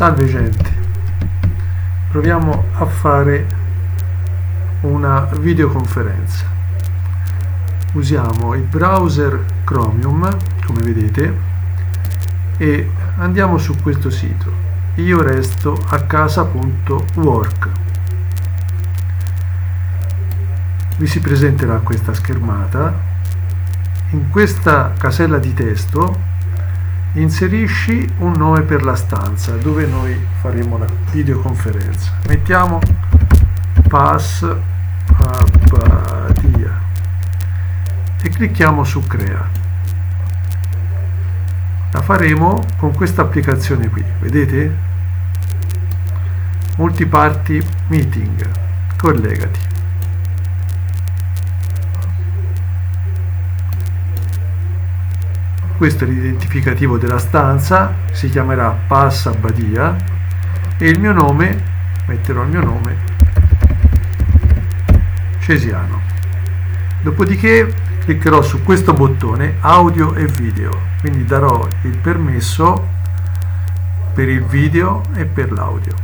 Salve gente, proviamo a fare una videoconferenza. Usiamo il browser Chromium, come vedete, e andiamo su questo sito. Io resto a casa.work. Vi si presenterà questa schermata. In questa casella di testo inserisci un nome per la stanza dove noi faremo la videoconferenza. Mettiamo pass Abbadia e clicchiamo su crea. La faremo con questa applicazione qui vedete? Multiparty meeting collegati questo è l'identificativo della stanza si chiamerà Passa Badia e il mio nome metterò il mio nome Cesiano. Dopodiché cliccherò su questo bottone audio e video. Quindi darò il permesso per il video e per l'audio.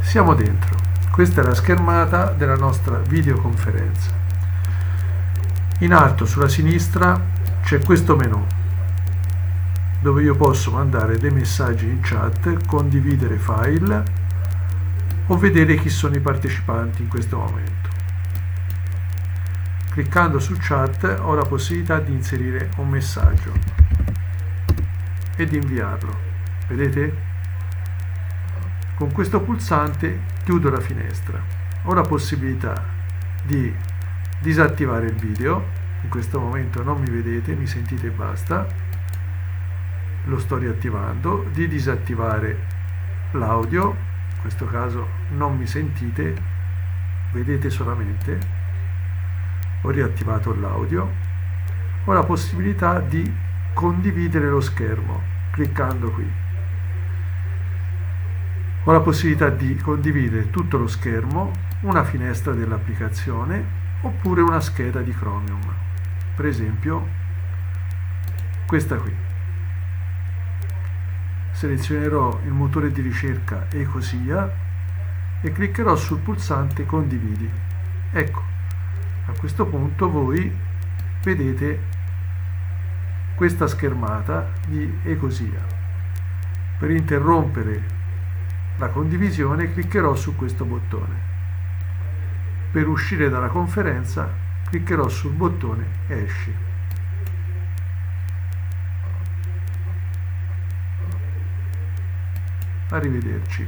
Siamo dentro. Questa è la schermata della nostra videoconferenza. In alto sulla sinistra c'è questo menu dove io posso mandare dei messaggi in chat, condividere file o vedere chi sono i partecipanti in questo momento. Cliccando su chat ho la possibilità di inserire un messaggio e di inviarlo. Vedete? Con questo pulsante chiudo la finestra. Ho la possibilità di disattivare il video, in questo momento non mi vedete, mi sentite e basta lo sto riattivando, di disattivare l'audio, in questo caso non mi sentite, vedete solamente, ho riattivato l'audio, ho la possibilità di condividere lo schermo cliccando qui. Ho la possibilità di condividere tutto lo schermo, una finestra dell'applicazione oppure una scheda di Chromium, per esempio questa qui selezionerò il motore di ricerca Ecosia e cliccherò sul pulsante condividi. Ecco, a questo punto voi vedete questa schermata di Ecosia. Per interrompere la condivisione cliccherò su questo bottone. Per uscire dalla conferenza cliccherò sul bottone Esci. Arrivederci.